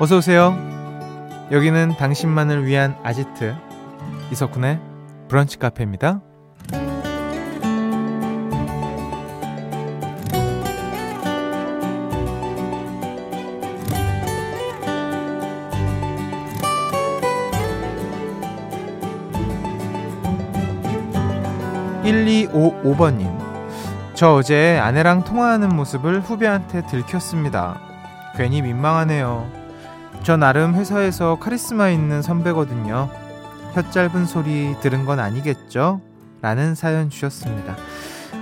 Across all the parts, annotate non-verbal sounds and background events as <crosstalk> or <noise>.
어서 오세요. 여기는 당신만을 위한 아지트 이석훈의 브런치 카페입니다. 1255번님. 저 어제 아내랑 통화하는 모습을 후배한테 들켰습니다. 괜히 민망하네요. 저 나름 회사에서 카리스마 있는 선배거든요. 혀 짧은 소리 들은 건 아니겠죠? 라는 사연 주셨습니다.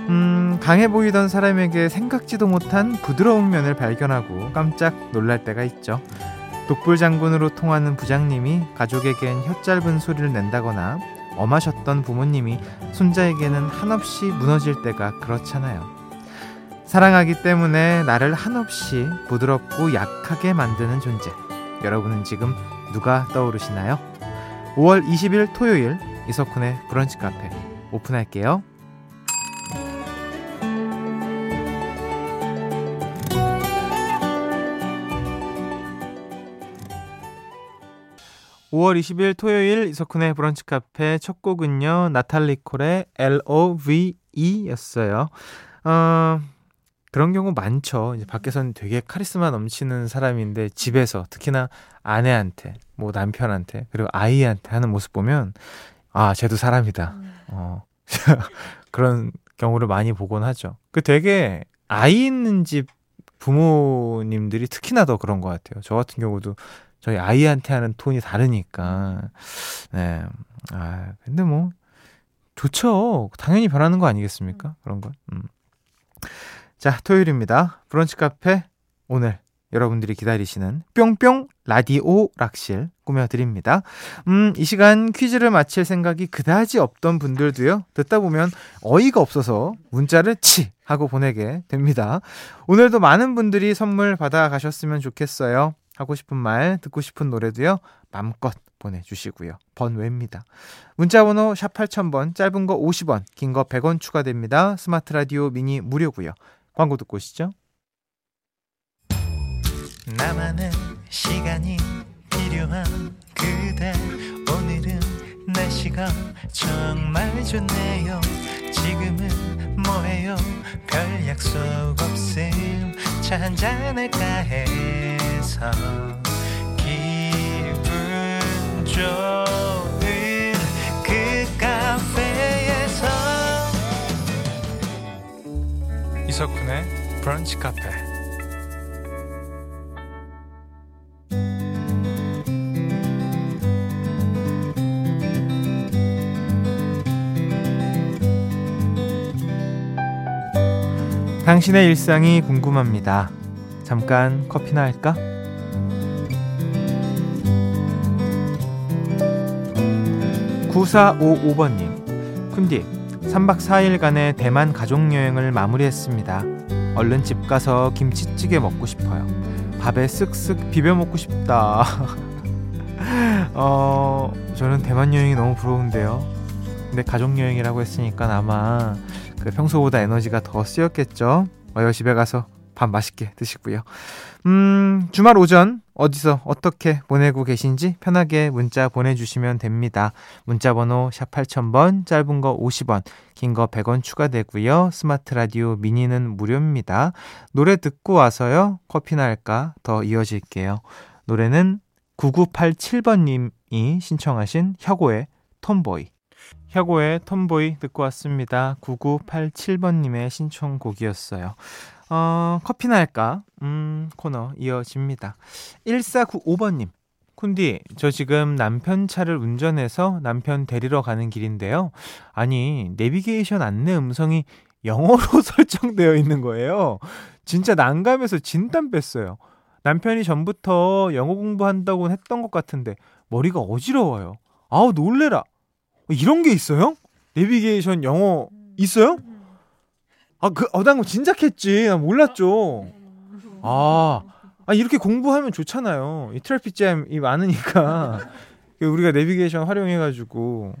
음, 강해 보이던 사람에게 생각지도 못한 부드러운 면을 발견하고 깜짝 놀랄 때가 있죠. 독불 장군으로 통하는 부장님이 가족에겐 혀 짧은 소리를 낸다거나 엄하셨던 부모님이 손자에게는 한없이 무너질 때가 그렇잖아요. 사랑하기 때문에 나를 한없이 부드럽고 약하게 만드는 존재. 여러분은 지금 누가 떠오르시나요? 5월 20일 토요일 이석훈의 브런치 카페 오픈할게요. 5월 20일 토요일 이석훈의 브런치 카페 첫 곡은요. 나탈리 콜의 L-O-V-E였어요. 어, 그런 경우 많죠. 이제 밖에서는 되게 카리스마 넘치는 사람인데 집에서 특히나 아내한테, 뭐 남편한테, 그리고 아이한테 하는 모습 보면 아, 쟤도 사람이다. 어. <laughs> 그런 경우를 많이 보곤 하죠. 그 되게 아이 있는 집 부모님들이 특히나 더 그런 것 같아요. 저 같은 경우도 저희 아이한테 하는 톤이 다르니까. 네. 아, 근데 뭐, 좋죠. 당연히 변하는 거 아니겠습니까? 그런 건. 음. 자, 토요일입니다. 브런치 카페. 오늘 여러분들이 기다리시는 뿅뿅 라디오 락실 꾸며드립니다. 음, 이 시간 퀴즈를 마칠 생각이 그다지 없던 분들도요, 듣다 보면 어이가 없어서 문자를 치! 하고 보내게 됩니다. 오늘도 많은 분들이 선물 받아가셨으면 좋겠어요. 하고 싶은 말, 듣고 싶은 노래도요, 맘껏 보내주시고요. 번외입니다. 문자번호 샵 8000번, 짧은 거 50원, 긴 거 100원 추가됩니다. 스마트 라디오 미니 무료고요. 광고 듣고 오시죠. 나만의 시간이 필요한 그대. 오늘은 날씨가 정말 좋네요. 지금은 뭐해요? 별 약속 없음. 차 한잔할까 해서 기분 좋 이석훈의 브런치 카페 당신의 일상이 궁금합니다. 잠깐 커피나 할까? (9455번님) 쿤디 3박 4일간의 대만 가족여행을 마무리했습니다 얼른 집 가서 김치찌개 먹고 싶어요 밥에 쓱쓱 비벼 먹고 싶다 <laughs> 어 저는 대만 여행이 너무 부러운데요 근데 가족여행이라고 했으니까 아마 그 평소보다 에너지가 더 쓰였겠죠. 어여 집에 가서 밥 맛있게 드시고요. 음, 주말 오전 어디서 어떻게 보내고 계신지 편하게 문자 보내주시면 됩니다. 문자 번호 샵 8000번, 짧은 거 50원, 긴 거 100원 추가되고요. 스마트 라디오 미니는 무료입니다. 노래 듣고 와서요. 커피나 할까 더 이어질게요. 노래는 9987번님이 신청하신 혁오의 톰보이. 혁오의 톰보이 듣고 왔습니다. 9987번님의 신청곡이었어요. 어, 커피나 할까? 음, 코너 이어집니다. 1495번님. 쿤디, 저 지금 남편 차를 운전해서 남편 데리러 가는 길인데요. 아니, 내비게이션 안내 음성이 영어로 <laughs> 설정되어 있는 거예요. 진짜 난감해서 진땀 뺐어요. 남편이 전부터 영어 공부한다고 했던 것 같은데 머리가 어지러워요. 아우, 놀래라. 이런 게 있어요? 내비게이션 영어 있어요? 아, 그, 어, 난거 진작 했지. 나 몰랐죠. 아, 아, 이렇게 공부하면 좋잖아요. 이 트래픽 잼이 많으니까. <laughs> 그 우리가 내비게이션 활용해가지고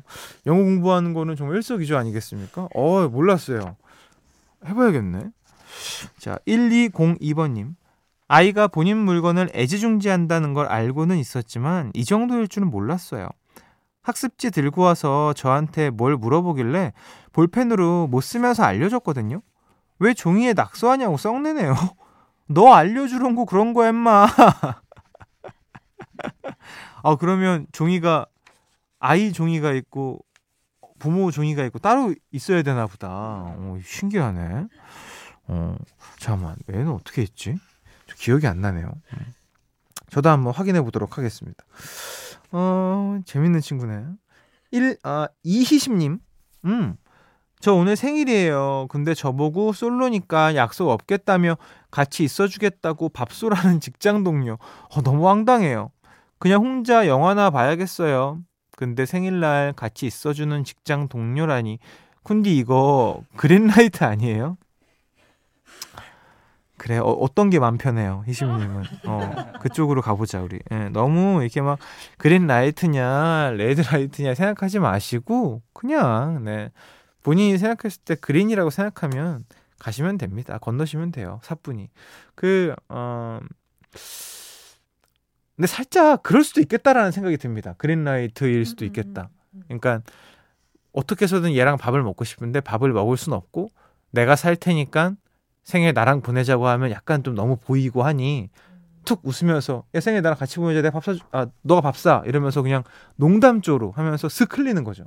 영어 공부하는 거는 정말 일석이조 아니겠습니까? 어, 몰랐어요. 해봐야겠네. 자, 1202번님. 아이가 본인 물건을 애지중지한다는 걸 알고는 있었지만 이 정도일 줄은 몰랐어요. 학습지 들고 와서 저한테 뭘 물어보길래 볼펜으로 못 쓰면서 알려줬거든요. 왜 종이에 낙서하냐고 썩내네요. <laughs> 너 알려주는 거 그런 거야, 임마. <laughs> 아, 그러면 종이가, 아이 종이가 있고, 부모 종이가 있고, 따로 있어야 되나 보다. 어, 신기하네. 어, 잠깐만, 얘는 어떻게 했지? 기억이 안 나네요. 음. 저도 한번 확인해 보도록 하겠습니다. 어, 재밌는 친구네. 1, 아, 이희심님. 음, 저 오늘 생일이에요. 근데 저보고 솔로니까 약속 없겠다며 같이 있어주겠다고 밥소라는 <laughs> 직장 동료. 어, 너무 황당해요. 그냥 혼자 영화나 봐야겠어요. 근데 생일날 같이 있어주는 직장 동료라니. 쿤디 이거 green light 아니에요? 그래 어떤 게 마음 편해요 희심님은 어 그쪽으로 가보자 우리 예, 너무 이렇게 막 green light냐 red light냐 생각하지 마시고 그냥 네 본인이 생각했을 때 green이라고 생각하면 가시면 됩니다. 건너시면 돼요. 사뿐히. 그 어 근데 살짝 그럴 수도 있겠다라는 생각이 듭니다. 그린 라이트일 수도 있겠다. 음, 음, 음. 그러니까 어떻게 해서든 얘랑 밥을 먹고 싶은데 밥을 먹을 순 없고 내가 살 테니까 생일 나랑 보내자고 하면 약간 좀 너무 보이고 하니 툭 웃으면서 야 생일 나랑 같이 보내자. 내가 밥사아 너가 밥 사. 이러면서 그냥 농담조로 하면서 슥 흘리는 거죠.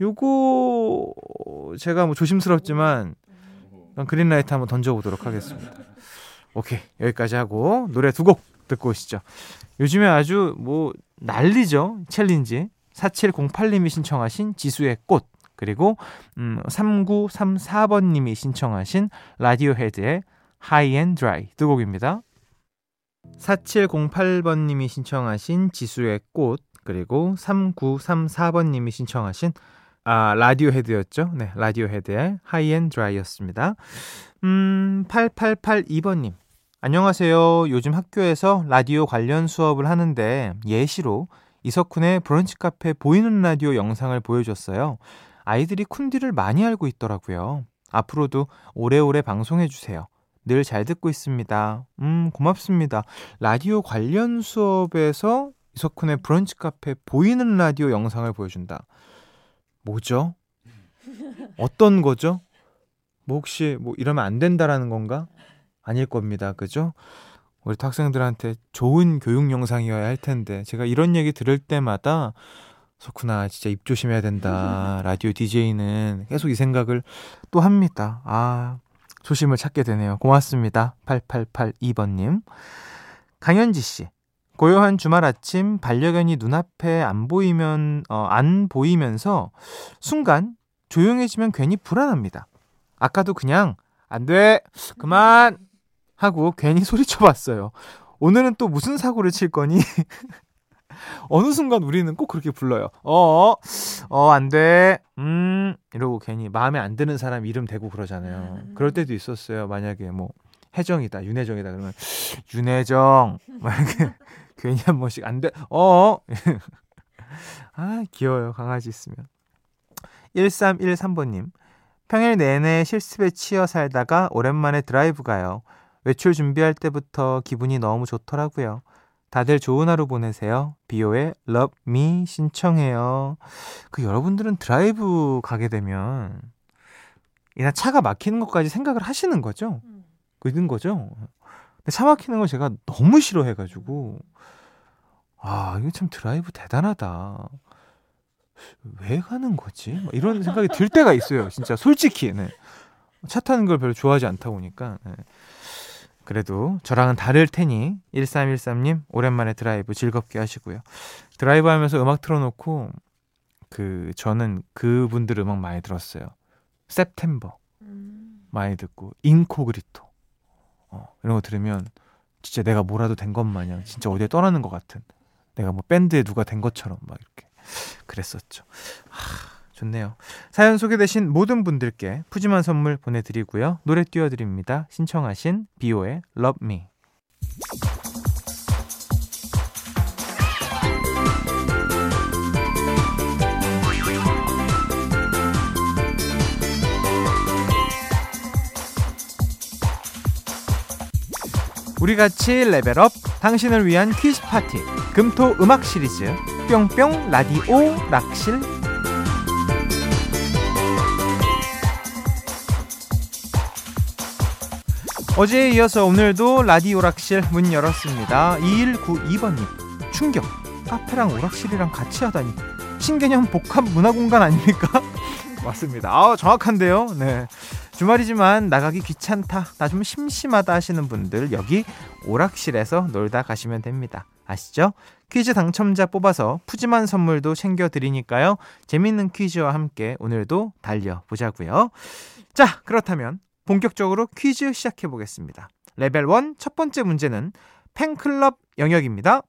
요거 제가 뭐 조심스럽지만 green light 한번 던져보도록 하겠습니다. 오케이 여기까지 하고 노래 두 곡 듣고 오시죠. 요즘에 아주 뭐 난리죠 챌린지 4708님이 신청하신 지수의 꽃 그리고 음, 3934번님이 신청하신 Radiohead의 High and Dry 두 곡입니다. 4708번님이 신청하신 지수의 꽃 그리고 3934번님이 신청하신 아 Radiohead였죠. 네, Radiohead의 and Dry였습니다. 음, 8882번님. 안녕하세요. 요즘 학교에서 라디오 관련 수업을 하는데 예시로 이석훈의 브런치 카페 보이는 라디오 영상을 보여줬어요. 아이들이 쿤디를 많이 알고 있더라고요. 앞으로도 오래오래 방송해주세요. 늘 잘 듣고 있습니다. 음, 고맙습니다. 라디오 관련 수업에서 이석훈의 브런치 카페 보이는 라디오 영상을 보여준다. 뭐죠? 어떤 거죠? 뭐 혹시 뭐 이러면 안 된다라는 건가? 아닐 겁니다. 그죠? 우리 학생들한테 좋은 교육 영상이어야 할 텐데 제가 이런 얘기 들을 때마다 그렇구나. 진짜 입 조심해야 된다. <laughs> 라디오 DJ는 계속 이 생각을 또 합니다. 아, 조심을 찾게 되네요. 고맙습니다. 8882번 님. 강현지 씨. 고요한 주말 아침 반려견이 눈앞에 안 보이면 어, 안 보이면서 순간 조용해지면 괜히 불안합니다. 아까도 그냥 안 돼. 그만 하고 괜히 <laughs> 소리쳐 봤어요. 오늘은 또 무슨 사고를 칠 거니? <laughs> 어느 순간 우리는 꼭 그렇게 불러요. 어, 어, 안 돼. 음, 이러고 괜히 마음에 안 드는 사람 이름 대고 그러잖아요. 음. 그럴 때도 있었어요. 만약에 뭐, 혜정이다, 윤혜정이다. 그러면, 윤혜정. 막 이렇게 괜히 한 번씩 안 돼. 어. <laughs> 아, 귀여워요. 강아지 있으면. 1313번 님. 평일 내내 실습에 치여 살다가 오랜만에 드라이브 가요. 외출 준비할 때부터 기분이 너무 좋더라고요. 다들 좋은 하루 보내세요. 비오의 Love Me 신청해요. 그 여러분들은 드라이브 가게 되면 이나 차가 막히는 것까지 생각을 하시는 거죠? 그든 거죠? 근데 차 막히는 걸 제가 너무 싫어해가지고 아 이거 참 드라이브 대단하다. 왜 가는 거지? 이런 생각이 들 때가 있어요. 진짜 솔직히 네. 차 타는 걸 별로 좋아하지 않다 보니까 네. 그래도 저랑은 다를 테니 1313님 오랜만에 드라이브 즐겁게 하시고요. 드라이브 하면서 음악 틀어놓고 그 저는 그분들 음악 많이 들었어요. september 음. 많이 듣고 인코그리토 어, 이런 거 들으면 진짜 내가 뭐라도 된 것 마냥 진짜 어디에 떠나는 것 같은 내가 뭐 밴드에 누가 된 것처럼 막 이렇게 그랬었죠. 하, 좋네요. 사연 소개되신 모든 분들께 푸짐한 선물 보내드리고요. 노래 띄워드립니다. 신청하신 비오의 Love Me. 우리 같이 level up 당신을 위한 퀴즈 파티 금토 음악 시리즈 뿅뿅 라디오 락실. 어제에 이어서 오늘도 라디오 락실 문 열었습니다. 2192번님 충격. 카페랑 오락실이랑 같이 하다니. 신개념 복합 문화공간 아닙니까? 맞습니다. 아, 정확한데요. 네. 주말이지만 나가기 귀찮다, 나 좀 심심하다 하시는 분들 여기 오락실에서 놀다 가시면 됩니다. 아시죠? 퀴즈 당첨자 뽑아서 푸짐한 선물도 챙겨 드리니까요. 재밌는 퀴즈와 함께 오늘도 달려 보자고요. 자, 그렇다면 본격적으로 퀴즈 시작해 보겠습니다. 레벨 1 첫 번째 문제는 팬클럽 영역입니다.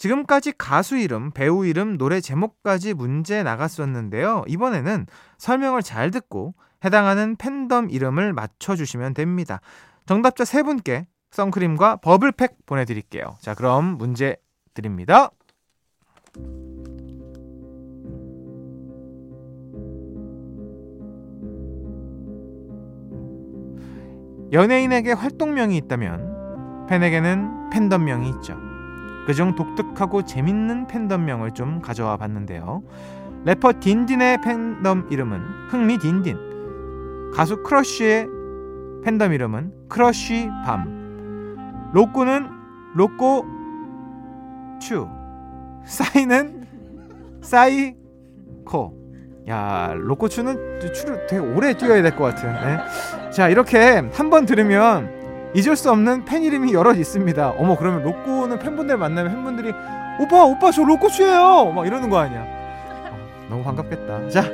지금까지 가수 이름, 배우 이름, 노래 제목까지 문제 나갔었는데요. 이번에는 설명을 잘 듣고 해당하는 팬덤 이름을 맞춰주시면 됩니다. 정답자 세 분께 선크림과 버블팩 보내드릴게요. 자, 그럼 문제 드립니다. 연예인에게 활동명이 있다면 팬에게는 팬덤명이 있죠. 그중 독특하고 재밌는 팬덤명을 좀 가져와 봤는데요. 래퍼 딘딘의 팬덤 이름은 흥미 딘딘. 가수 크러쉬의 팬덤 이름은 크러쉬 밤. 로꼬는 로꼬 추. 싸이는 싸이 코. 야, 로꼬추는 추를 되게 오래 뛰어야 될 것 같은. 네. 자, 이렇게 한 번 들으면 잊을 수 없는 팬 이름이 여러 있습니다. 어머 그러면 로꼬는 팬분들 만나면 팬분들이 오빠 오빠 저 로꼬추예요 막 이러는 거 아니야. 어, 너무 반갑겠다. 자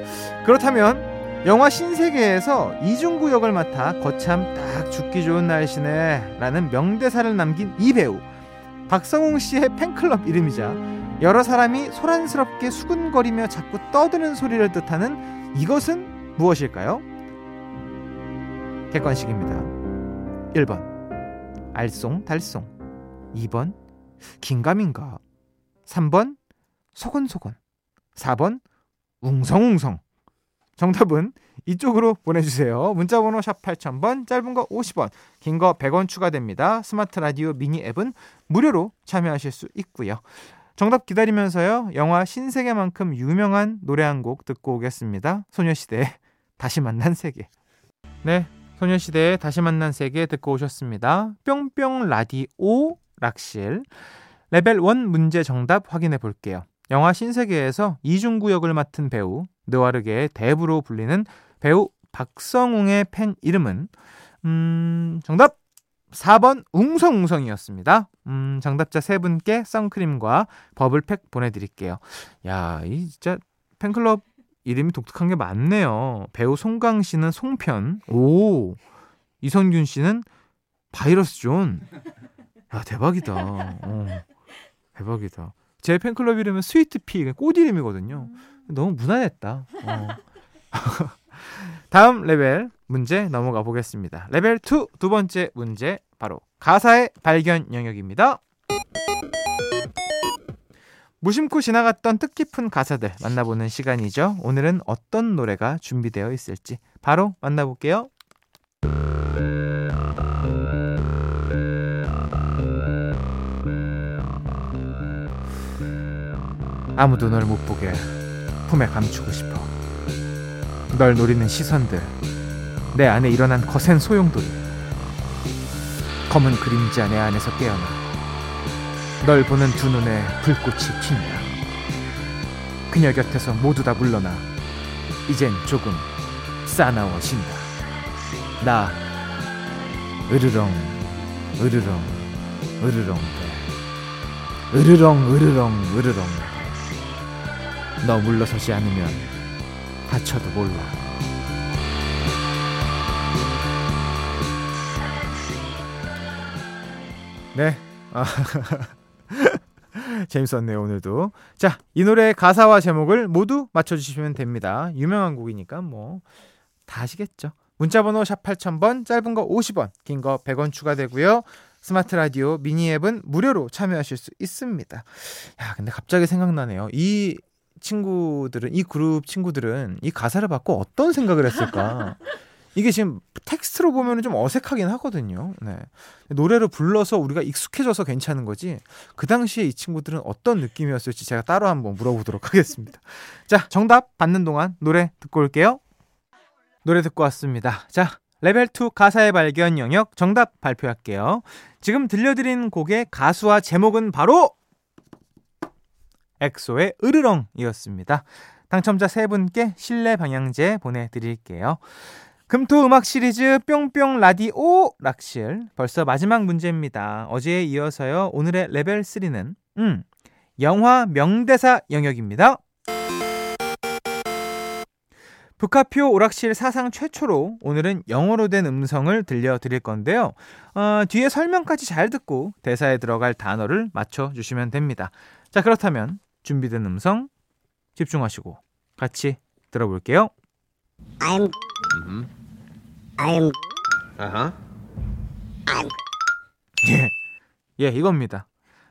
그렇다면 영화 신세계에서 이중구 역을 맡아 거참 딱 죽기 좋은 날씨네 라는 명대사를 남긴 이 배우 박성웅 씨의 팬클럽 이름이자 여러 사람이 소란스럽게 수근거리며 자꾸 떠드는 소리를 뜻하는 이것은 무엇일까요? 객관식입니다. 1번 알쏭달쏭 2번 긴가민가 3번 소곤소곤 4번 웅성웅성 정답은 이쪽으로 보내주세요. 문자번호 샵 8000번, 짧은 거 50원, 긴 거 100원 추가됩니다. 스마트 라디오 미니 앱은 무료로 참여하실 수 있고요. 정답 기다리면서요. 영화 신세계만큼 유명한 노래 한 곡 듣고 오겠습니다. 소녀시대 다시 만난 세계. 네, 소녀시대의 다시 만난 세계 듣고 오셨습니다. 뿅뿅 라디오 락실 레벨 1 문제 정답 확인해 볼게요. 영화 신세계에서 이중구 역을 맡은 배우 느와르계의 대부로 불리는 배우 박성웅의 팬 이름은 음, 정답 4번 웅성웅성이었습니다. 음, 정답자 세 분께 선크림과 버블팩 보내드릴게요. 야, 이 진짜 팬클럽 이름이 독특한 게 많네요. 배우 송강 씨는 송편. 오. 이선균 씨는 바이러스 존. 야, 대박이다. 어. 대박이다. 제 팬클럽 이름은 Sweet Pea, 꽃 이름이거든요. 너무 무난했다. 어. <laughs> 다음 레벨 문제 넘어가 보겠습니다. 레벨 2 두 번째 문제 바로 가사의 발견 영역입니다. 무심코 지나갔던 뜻깊은 가사들 만나보는 시간이죠. 오늘은 어떤 노래가 준비되어 있을지 바로 만나볼게요. 아무도 널 못 보게 품에 감추고 싶어. 널 노리는 시선들, 내 안에 일어난 거센 소용돌이, 검은 그림자 내 안에서 깨어나. 널 보는 두 눈에 불꽃이 핀다. 그녀 곁에서 모두 다 물러나 이젠 조금 싸나워진다. 나 으르렁 으르렁 으르렁 돼. 으르렁 으르렁 으르렁 너 물러서지 않으면 다쳐도 몰라. 네. 아, <laughs> 재밌었네요, 오늘도. 자, 이 노래의 가사와 제목을 모두 맞춰주시면 됩니다. 유명한 곡이니까 뭐, 다 아시겠죠? 문자번호 샵 8000번, 짧은 거 50원, 긴 거 100원 추가되고요. 스마트 라디오 미니 앱은 무료로 참여하실 수 있습니다. 야, 근데 갑자기 생각나네요. 이 친구들은, 이 그룹 친구들은 이 가사를 받고 어떤 생각을 했을까? <laughs> 이게 지금 텍스트로 보면 좀 어색하긴 하거든요. 네. 노래를 불러서 우리가 익숙해져서 괜찮은 거지. 그 당시에 이 친구들은 어떤 느낌이었을지 제가 따로 한번 물어보도록 <laughs> 하겠습니다. 자, 정답 받는 동안 노래 듣고 올게요. 노래 듣고 왔습니다. 자, 레벨 2 가사의 발견 영역 정답 발표할게요. 지금 들려드린 곡의 가수와 제목은 바로 엑소의 으르렁이었습니다. 당첨자 세 분께 실내 방향제 보내드릴게요. 금토 음악 시리즈 뿅뿅 라디오 락실 벌써 마지막 문제입니다. 어제에 이어서요. 오늘의 레벨 3는 음, 영화 명대사 영역입니다. 브카표 오락실 사상 최초로 오늘은 영어로 된 음성을 들려드릴 건데요. 어, 뒤에 설명까지 잘 듣고 대사에 들어갈 단어를 맞춰주시면 됩니다. 자, 그렇다면 준비된 음성 집중하시고 같이 들어볼게요. I'm Mhm. I'm Uh-huh. I'm 예, 예, 이겁니다.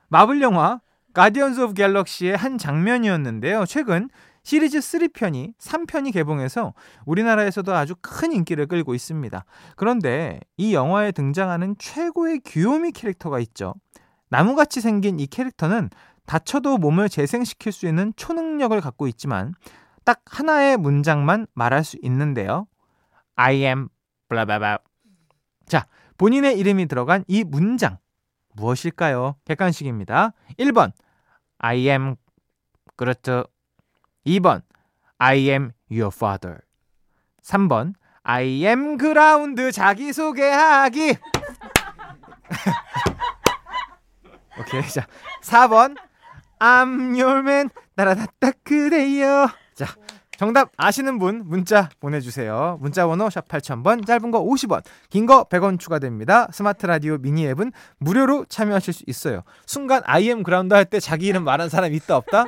마블 영화 가디언즈 오브 갤럭시의 한 장면이었는데요. 최근 시리즈 3편이 3편이 개봉해서 우리나라에서도 아주 큰 인기를 끌고 있습니다. 그런데 이 영화에 등장하는 최고의 귀요미 캐릭터가 있죠. 나무같이 생긴 이 캐릭터는 다쳐도 몸을 재생시킬 수 있는 초능력을 갖고 있지만 딱 하나의 문장만 말할 수 있는데요. I am 블라바바. 자, 본인의 이름이 들어간 이 문장 무엇일까요? 객관식입니다. 1번 I am 그루트 2번 I am your father 3번 I am 그라운드 자기소개하기 <laughs> 오케이 자 4번 I'm your man 따라다따 그래요 자 정답 아시는 분 문자 보내주세요. 문자 번호 샵 8000번 짧은 거 50원 긴 거 100원 추가됩니다. 스마트 라디오 미니 앱은 무료로 참여하실 수 있어요. 순간 IM 그라운드 할 때 자기 이름 말한 사람 있다 없다?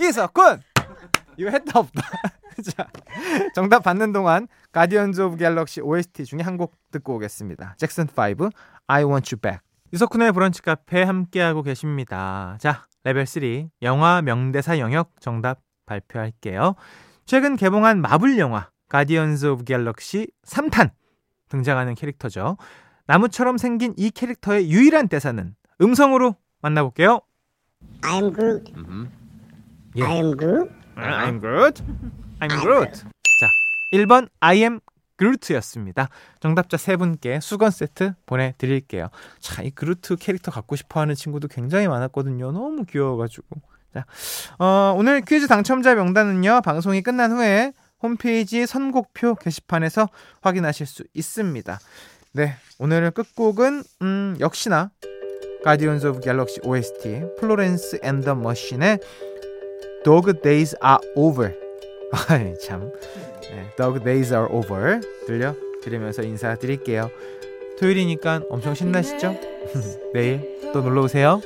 이석훈! 이거 있다 없다. <laughs> 자, 정답 받는 동안 가디언즈 오브 갤럭시 OST 중에 한 곡 듣고 오겠습니다. 잭슨 5 I Want You Back. 이석훈의 브런치 카페 함께하고 계십니다. 자, 레벨 3 영화 명대사 영역 정답 발표할게요. 최근 개봉한 마블 영화 가디언즈 오브 갤럭시 3탄 등장하는 캐릭터죠. 나무처럼 생긴 이 캐릭터의 유일한 대사는 음성으로 만나볼게요. I'm Groot. Mhm. 예. I'm Groot. I'm Groot. I'm Groot. 자, 1번 I am 그루트였습니다. 정답자 세 분께 수건 세트 보내드릴게요. 자, 이 그루트 캐릭터 갖고 싶어하는 친구도 굉장히 많았거든요. 너무 귀여워가지고. 자, 어, 오늘 퀴즈 당첨자 명단은요 방송이 끝난 후에 홈페이지 선곡표 게시판에서 확인하실 수 있습니다. 네, 오늘 끝곡은 음, 역시나 가디언즈 오브 갤럭시 OST 플로렌스 앤 더 머신의 Dog Days Are Over. <laughs> 아이 참. 네, Dog Days Are Over 들려 드리면서 인사드릴게요. 토요일이니까 엄청 신나시죠? <laughs> 내일 또 놀러 오세요.